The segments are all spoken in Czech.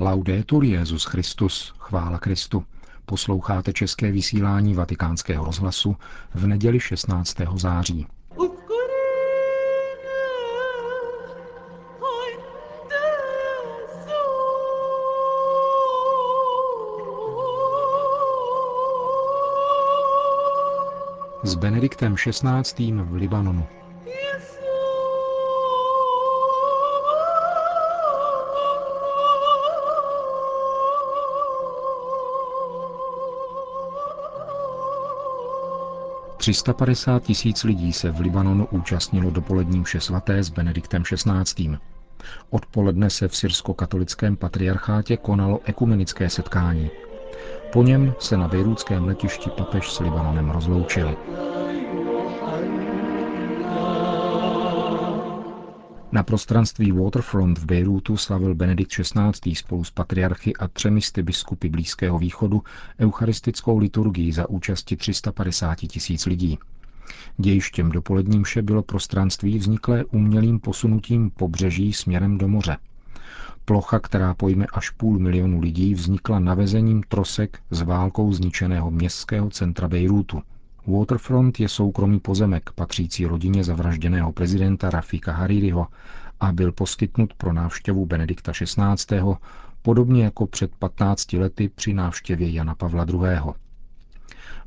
Laudetur Jezus Christus, chvála Kristu. Posloucháte české vysílání Vatikánského rozhlasu v neděli 16. září. S Benediktem XVI. v Libanonu. 350 tisíc lidí se v Libanonu účastnilo dopolední vše svaté s Benediktem XVI. Odpoledne se v syrsko-katolickém patriarchátě konalo ekumenické setkání. Po něm se na bejrůdském letišti papež s Libanonem rozloučil. Na prostranství Waterfront v Bejrútu slavil Benedikt XVI. spolu s patriarchy a třemisty biskupy Blízkého východu eucharistickou liturgii za účasti 350 tisíc lidí. Dějištěm dopoledním vše bylo prostranství vzniklé umělým posunutím pobřeží směrem do moře. Plocha, která pojme až půl milionu lidí, vznikla navezením trosek z válkou zničeného městského centra Bejrútu – Waterfront je soukromý pozemek patřící rodině zavražděného prezidenta Rafika Haririho a byl poskytnut pro návštěvu Benedikta XVI. podobně jako před 15 lety při návštěvě Jana Pavla II.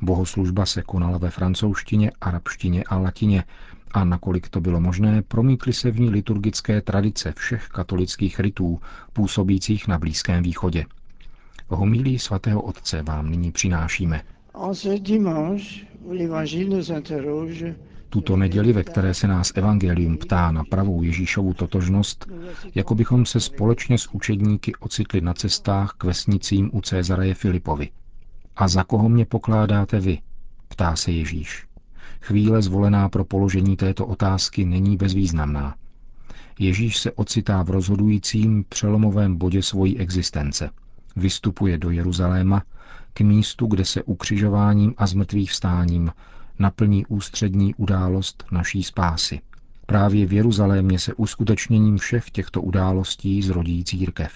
Bohoslužba se konala ve francouzštině, arabštině a latině a nakolik to bylo možné, promítly se v ní liturgické tradice všech katolických rytů působících na Blízkém východě. Homílí svatého otce vám nyní přinášíme – tuto neděli, ve které se nás Evangelium ptá na pravou Ježíšovu totožnost, jako bychom se společně s učedníky ocitli na cestách k vesnicím u Cezareje Filipovi. A za koho mě pokládáte vy? ptá se Ježíš. Chvíle zvolená pro položení této otázky není bezvýznamná. Ježíš se ocitá v rozhodujícím přelomovém bodě svojí existence. Vystupuje do Jeruzaléma, k místu, kde se ukřižováním a zmrtvých vstáním naplní ústřední událost naší spásy. Právě v Jeruzalémě se uskutečněním všech těchto událostí zrodí církev.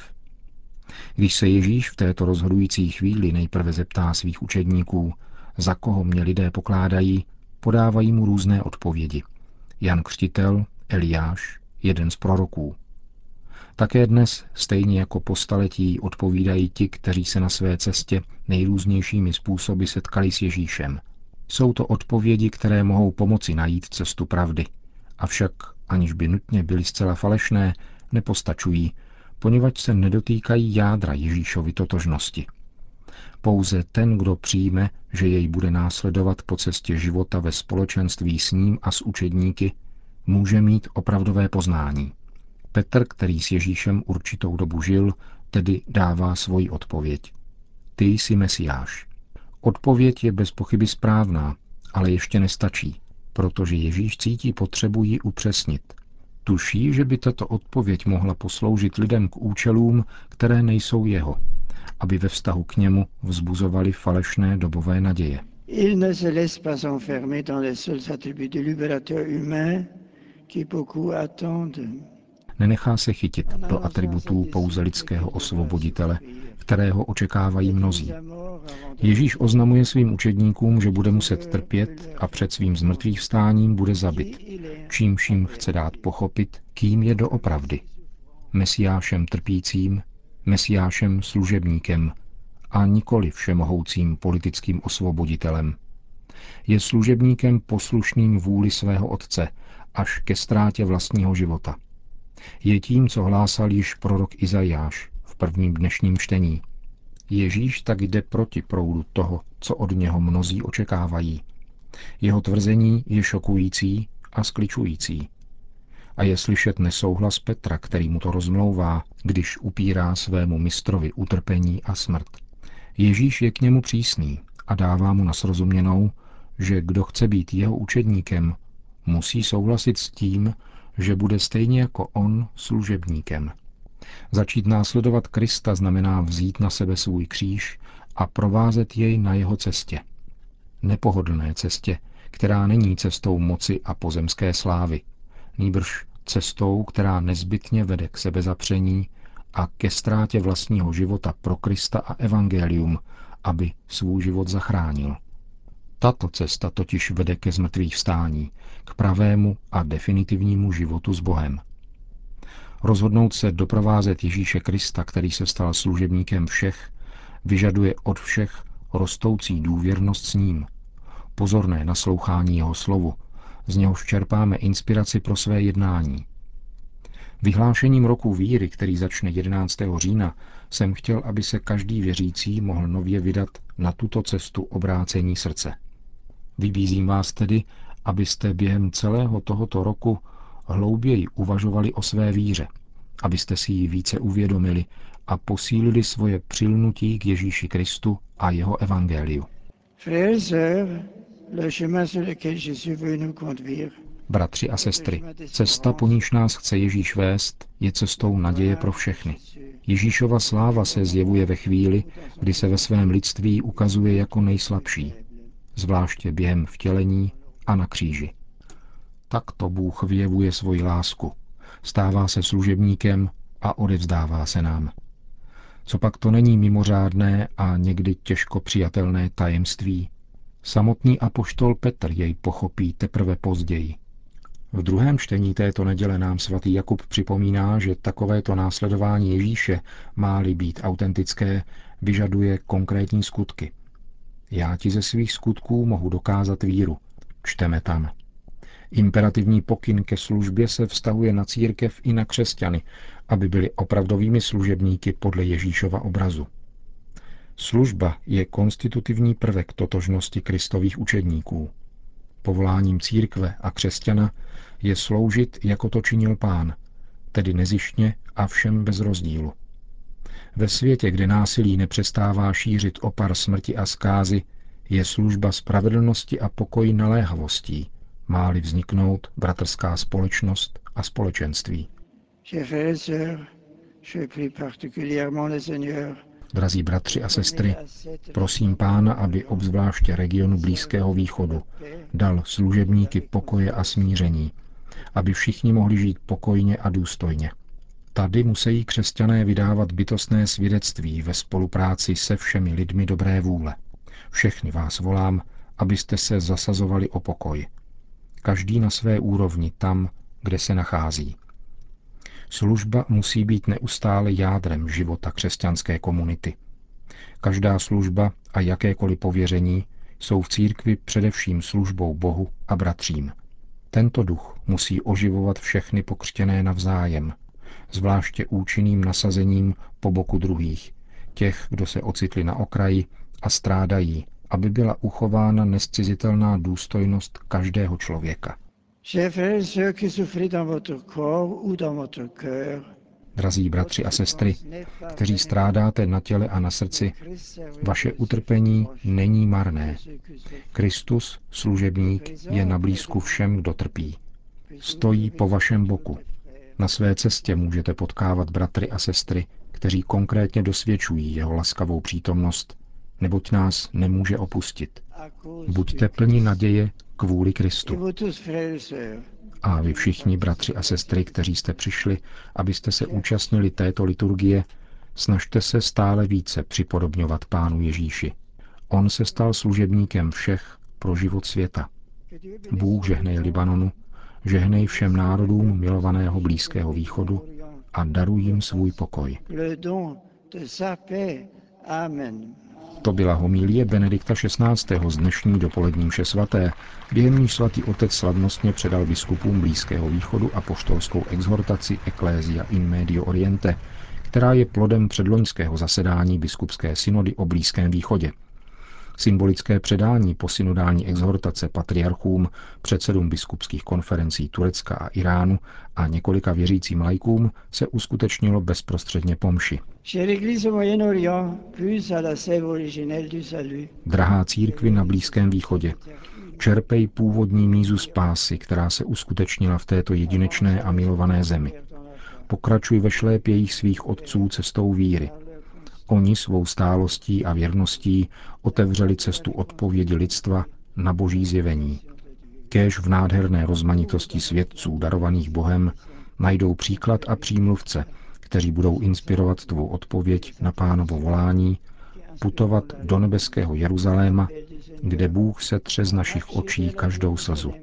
Když se Ježíš v této rozhodující chvíli nejprve zeptá svých učedníků, za koho mě lidé pokládají, podávají mu různé odpovědi. Jan Křtitel, Eliáš, jeden z proroků. Také dnes, stejně jako po staletí, odpovídají ti, kteří se na své cestě nejrůznějšími způsoby setkali s Ježíšem. Jsou to odpovědi, které mohou pomoci najít cestu pravdy. Avšak, aniž by nutně byly zcela falešné, nepostačují, poněvadž se nedotýkají jádra Ježíšovy totožnosti. Pouze ten, kdo přijme, že jej bude následovat po cestě života ve společenství s ním a s učedníky, může mít opravdové poznání. Petr, který s Ježíšem určitou dobu žil, tedy dává svoji odpověď. Ty jsi Mesiáš. Odpověď je bez pochyby správná, ale ještě nestačí, protože Ježíš cítí potřebu ji upřesnit. Tuší, že by tato odpověď mohla posloužit lidem k účelům, které nejsou jeho, aby ve vztahu k němu vzbuzovali falešné dobové naděje. Il ne humain nenechá se chytit do atributů pouze lidského osvoboditele, kterého očekávají mnozí. Ježíš oznamuje svým učedníkům, že bude muset trpět a před svým zmrtvých vstáním bude zabit, čímž jim chce dát pochopit, kým je doopravdy. Mesiášem trpícím, mesiášem služebníkem a nikoli všemohoucím politickým osvoboditelem. Je služebníkem poslušným vůli svého otce až ke ztrátě vlastního života je tím, co hlásal již prorok Izajáš v prvním dnešním čtení. Ježíš tak jde proti proudu toho, co od něho mnozí očekávají. Jeho tvrzení je šokující a skličující. A je slyšet nesouhlas Petra, který mu to rozmlouvá, když upírá svému mistrovi utrpení a smrt. Ježíš je k němu přísný a dává mu na srozuměnou, že kdo chce být jeho učedníkem, musí souhlasit s tím, že bude stejně jako on služebníkem. Začít následovat Krista znamená vzít na sebe svůj kříž a provázet jej na jeho cestě. Nepohodlné cestě, která není cestou moci a pozemské slávy, nýbrž cestou, která nezbytně vede k sebezapření a ke ztrátě vlastního života pro Krista a Evangelium, aby svůj život zachránil. Tato cesta totiž vede ke zmrtvých vstání, k pravému a definitivnímu životu s Bohem. Rozhodnout se doprovázet Ježíše Krista, který se stal služebníkem všech, vyžaduje od všech rostoucí důvěrnost s ním, pozorné naslouchání jeho slovu, z něhož čerpáme inspiraci pro své jednání. Vyhlášením roku víry, který začne 11. října, jsem chtěl, aby se každý věřící mohl nově vydat na tuto cestu obrácení srdce. Vybízím vás tedy, abyste během celého tohoto roku hlouběji uvažovali o své víře, abyste si ji více uvědomili a posílili svoje přilnutí k Ježíši Kristu a jeho evangeliu. Bratři a sestry, cesta, po níž nás chce Ježíš vést, je cestou naděje pro všechny. Ježíšova sláva se zjevuje ve chvíli, kdy se ve svém lidství ukazuje jako nejslabší, zvláště během vtělení a na kříži. Takto Bůh vyjevuje svoji lásku. Stává se služebníkem a odevzdává se nám. Co pak to není mimořádné a někdy těžko přijatelné tajemství? Samotný apoštol Petr jej pochopí teprve později. V druhém čtení této neděle nám svatý Jakub připomíná, že takovéto následování Ježíše, má-li být autentické, vyžaduje konkrétní skutky. Já ti ze svých skutků mohu dokázat víru. Čteme tam. Imperativní pokyn ke službě se vztahuje na církev i na křesťany, aby byli opravdovými služebníky podle Ježíšova obrazu. Služba je konstitutivní prvek totožnosti kristových učedníků. Povoláním církve a křesťana je sloužit, jako to činil pán, tedy nezištně a všem bez rozdílu. Ve světě, kde násilí nepřestává šířit opar smrti a zkázy, je služba spravedlnosti a pokoji naléhavostí, má-li vzniknout bratrská společnost a společenství. Drazí bratři a sestry, prosím Pána, aby obzvláště regionu Blízkého východu dal služebníky pokoje a smíření, aby všichni mohli žít pokojně a důstojně. Tady musí křesťané vydávat bytostné svědectví ve spolupráci se všemi lidmi dobré vůle. Všechny vás volám, abyste se zasazovali o pokoj. Každý na své úrovni tam, kde se nachází. Služba musí být neustále jádrem života křesťanské komunity. Každá služba a jakékoliv pověření jsou v církvi především službou Bohu a bratřím. Tento duch musí oživovat všechny pokřtěné navzájem, zvláště účinným nasazením po boku druhých, těch, kdo se ocitli na okraji a strádají, aby byla uchována nescizitelná důstojnost každého člověka. Drazí bratři a sestry, kteří strádáte na těle a na srdci, vaše utrpení není marné. Kristus, služebník, je na blízku všem, kdo trpí. Stojí po vašem boku. Na své cestě můžete potkávat bratry a sestry, kteří konkrétně dosvědčují jeho laskavou přítomnost, neboť nás nemůže opustit. Buďte plní naděje kvůli Kristu. A vy všichni, bratři a sestry, kteří jste přišli, abyste se účastnili této liturgie, snažte se stále více připodobňovat Pánu Ježíši. On se stal služebníkem všech pro život světa. Bůh žehnej Libanonu, žehnej všem národům milovaného Blízkého východu a daruj jim svůj pokoj. Amen. To byla homílie Benedikta XVI. z dnešní dopolední mše svaté, během níž svatý otec slavnostně předal biskupům Blízkého východu a poštolskou exhortaci Ecclesia in Medio Oriente, která je plodem předloňského zasedání biskupské synody o Blízkém východě – Symbolické předání posynodální exhortace patriarchům, předsedům biskupských konferencí Turecka a Iránu a několika věřícím lajkům se uskutečnilo bezprostředně pomši. Drahá církvi na Blízkém východě, čerpej původní mízu spásy, která se uskutečnila v této jedinečné a milované zemi. Pokračuj ve šlépějích svých otců cestou víry, Oni svou stálostí a věrností otevřeli cestu odpovědi lidstva na boží zjevení. Kéž v nádherné rozmanitosti svědců darovaných Bohem najdou příklad a přímluvce, kteří budou inspirovat tvou odpověď na pánovo volání, putovat do nebeského Jeruzaléma, kde Bůh se tře z našich očí každou slzu.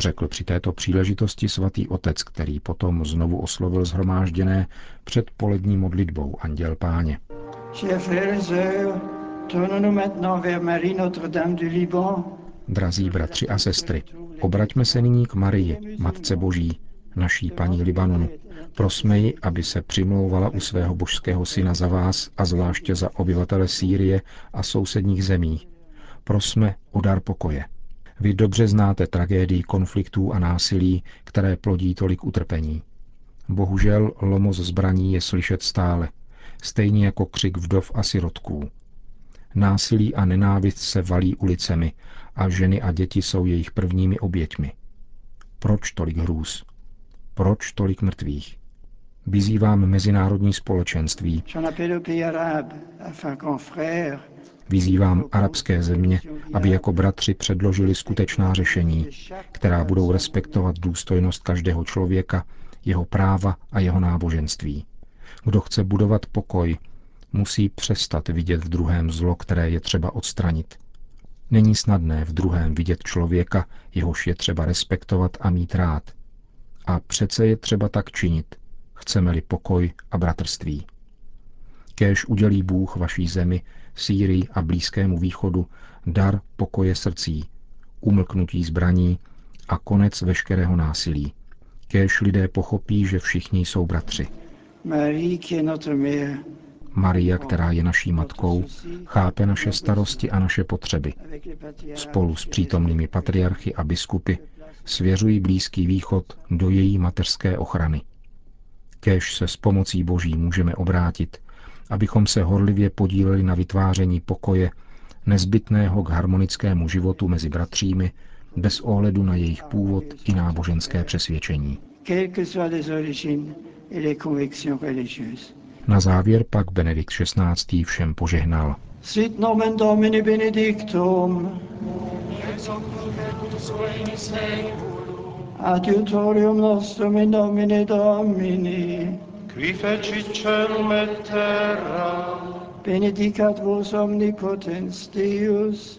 Řekl při této příležitosti svatý otec, který potom znovu oslovil zhromážděné před polední modlitbou Anděl Páně. Drazí bratři a sestry, obraťme se nyní k Marii, Matce Boží, naší paní Libanonu. Prosme ji, aby se přimlouvala u svého božského syna za vás a zvláště za obyvatele Sýrie a sousedních zemí. Prosme o dar pokoje. Vy dobře znáte tragédii konfliktů a násilí, které plodí tolik utrpení. Bohužel lomos zbraní je slyšet stále, stejně jako křik vdov a sirotků. Násilí a nenávist se valí ulicemi a ženy a děti jsou jejich prvními oběťmi. Proč tolik hrůz? Proč tolik mrtvých? Vyzývám mezinárodní společenství. Vyzývám arabské země, aby jako bratři předložili skutečná řešení, která budou respektovat důstojnost každého člověka, jeho práva a jeho náboženství. Kdo chce budovat pokoj, musí přestat vidět v druhém zlo, které je třeba odstranit. Není snadné v druhém vidět člověka, jehož je třeba respektovat a mít rád. A přece je třeba tak činit, chceme-li pokoj a bratrství. Kéž udělí Bůh vaší zemi, Sýrii a Blízkému východu dar pokoje srdcí, umlknutí zbraní a konec veškerého násilí. Kéž lidé pochopí, že všichni jsou bratři. Maria, která je naší matkou, chápe naše starosti a naše potřeby. Spolu s přítomnými patriarchy a biskupy svěřují Blízký východ do její mateřské ochrany. Kéž se s pomocí Boží můžeme obrátit, abychom se horlivě podíleli na vytváření pokoje, nezbytného k harmonickému životu mezi bratřími, bez ohledu na jejich původ i náboženské přesvědčení. Na závěr pak Benedikt XVI. všem požehnal. Sit nomen Domini benedictum. Adiutorium nostrum in nomine Domini. Qui feci celum et terra. Benedicat vos omnipotens Deus,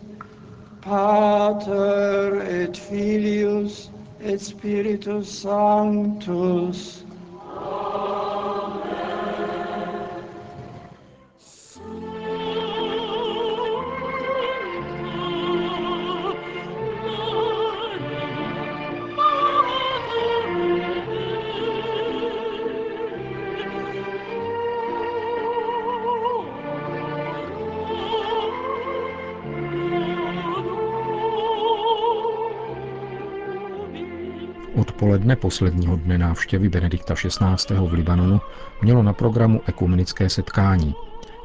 Pater et Filius et Spiritus Sanctus. Odpoledne posledního dne návštěvy Benedikta XVI. v Libanonu mělo na programu ekumenické setkání.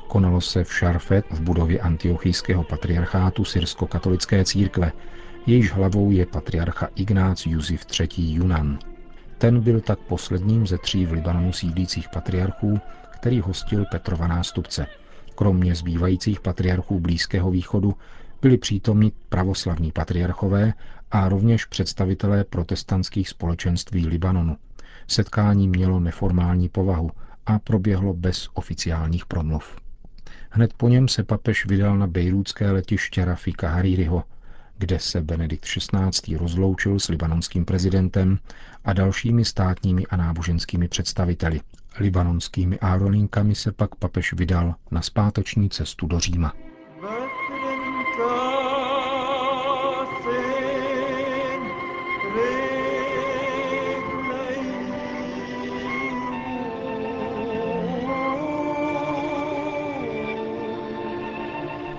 Konalo se v Šarfet v budově antiochijského patriarchátu syrsko-katolické církve, jejíž hlavou je patriarcha Ignác Juzif III. Junan. Ten byl tak posledním ze tří v Libanonu sídlících patriarchů, který hostil Petrova nástupce. Kromě zbývajících patriarchů Blízkého východu byli přítomni pravoslavní patriarchové a rovněž představitelé protestantských společenství Libanonu. Setkání mělo neformální povahu a proběhlo bez oficiálních promluv. Hned po něm se papež vydal na bejrůdské letiště Rafika Haririho, kde se Benedikt XVI. rozloučil s libanonským prezidentem a dalšími státními a náboženskými představiteli. Libanonskými aerolinkami se pak papež vydal na zpáteční cestu do Říma.